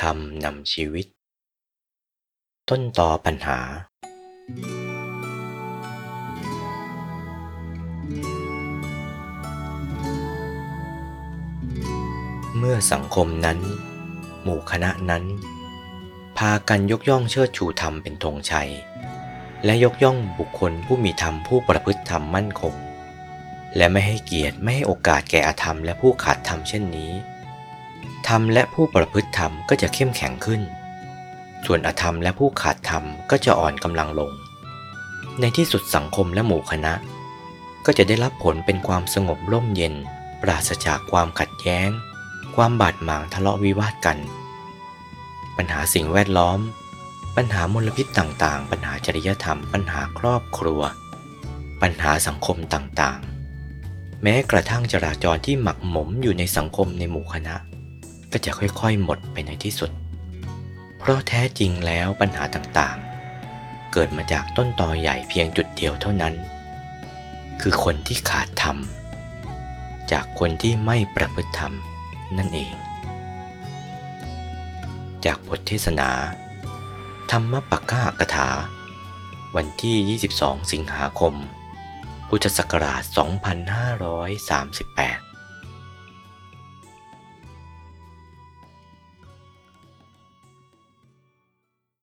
ธรรมนำชีวิต ต้นต่อปัญหา เมื่อสังคมนั้น หมู่คณะนั้น พากันยกย่องเชิดชูธรรมเป็นธงชัย และยกย่องบุคคลผู้มีธรรมผู้ประพฤติธรรมมั่นคง และไม่ให้เกียรติไม่ให้โอกาสแก่อธรรมและผู้ขาดธรรมเช่นนี้ ธรรมและผู้ประพฤติธรรมก็จะเข้มแข็งขึ้น ส่วนอธรรมและผู้ขาดธรรมก็จะอ่อนกำลังลง ในที่สุดสังคมและหมู่คณะ ก็จะได้รับผลเป็นความสงบร่มเย็น ปราศจากความขัดแย้ง ความบาดหมางทะเลาะวิวาทกัน ปัญหาสิ่งแวดล้อม ปัญหามลพิษต่างๆ ปัญหาจริยธรรม ปัญหาครอบครัว ปัญหาสังคมต่างๆ แม้กระทั่งจราจรที่หมักหมมอยู่ในสังคมในหมู่คณะ ก็จะค่อยๆหมดไปในที่สุด เพราะแท้จริงแล้วปัญหาต่างๆ เกิดมาจากต้นตอใหญ่เพียงจุดเดียวเท่านั้น คือคนที่ขาดธรรม จากคนที่ไม่ประพฤติธรรมนั่นเอง จากบทเทศนา ธรรมปักกะกถา วันที่ 22 สิงหาคม พุทธศักราช 2538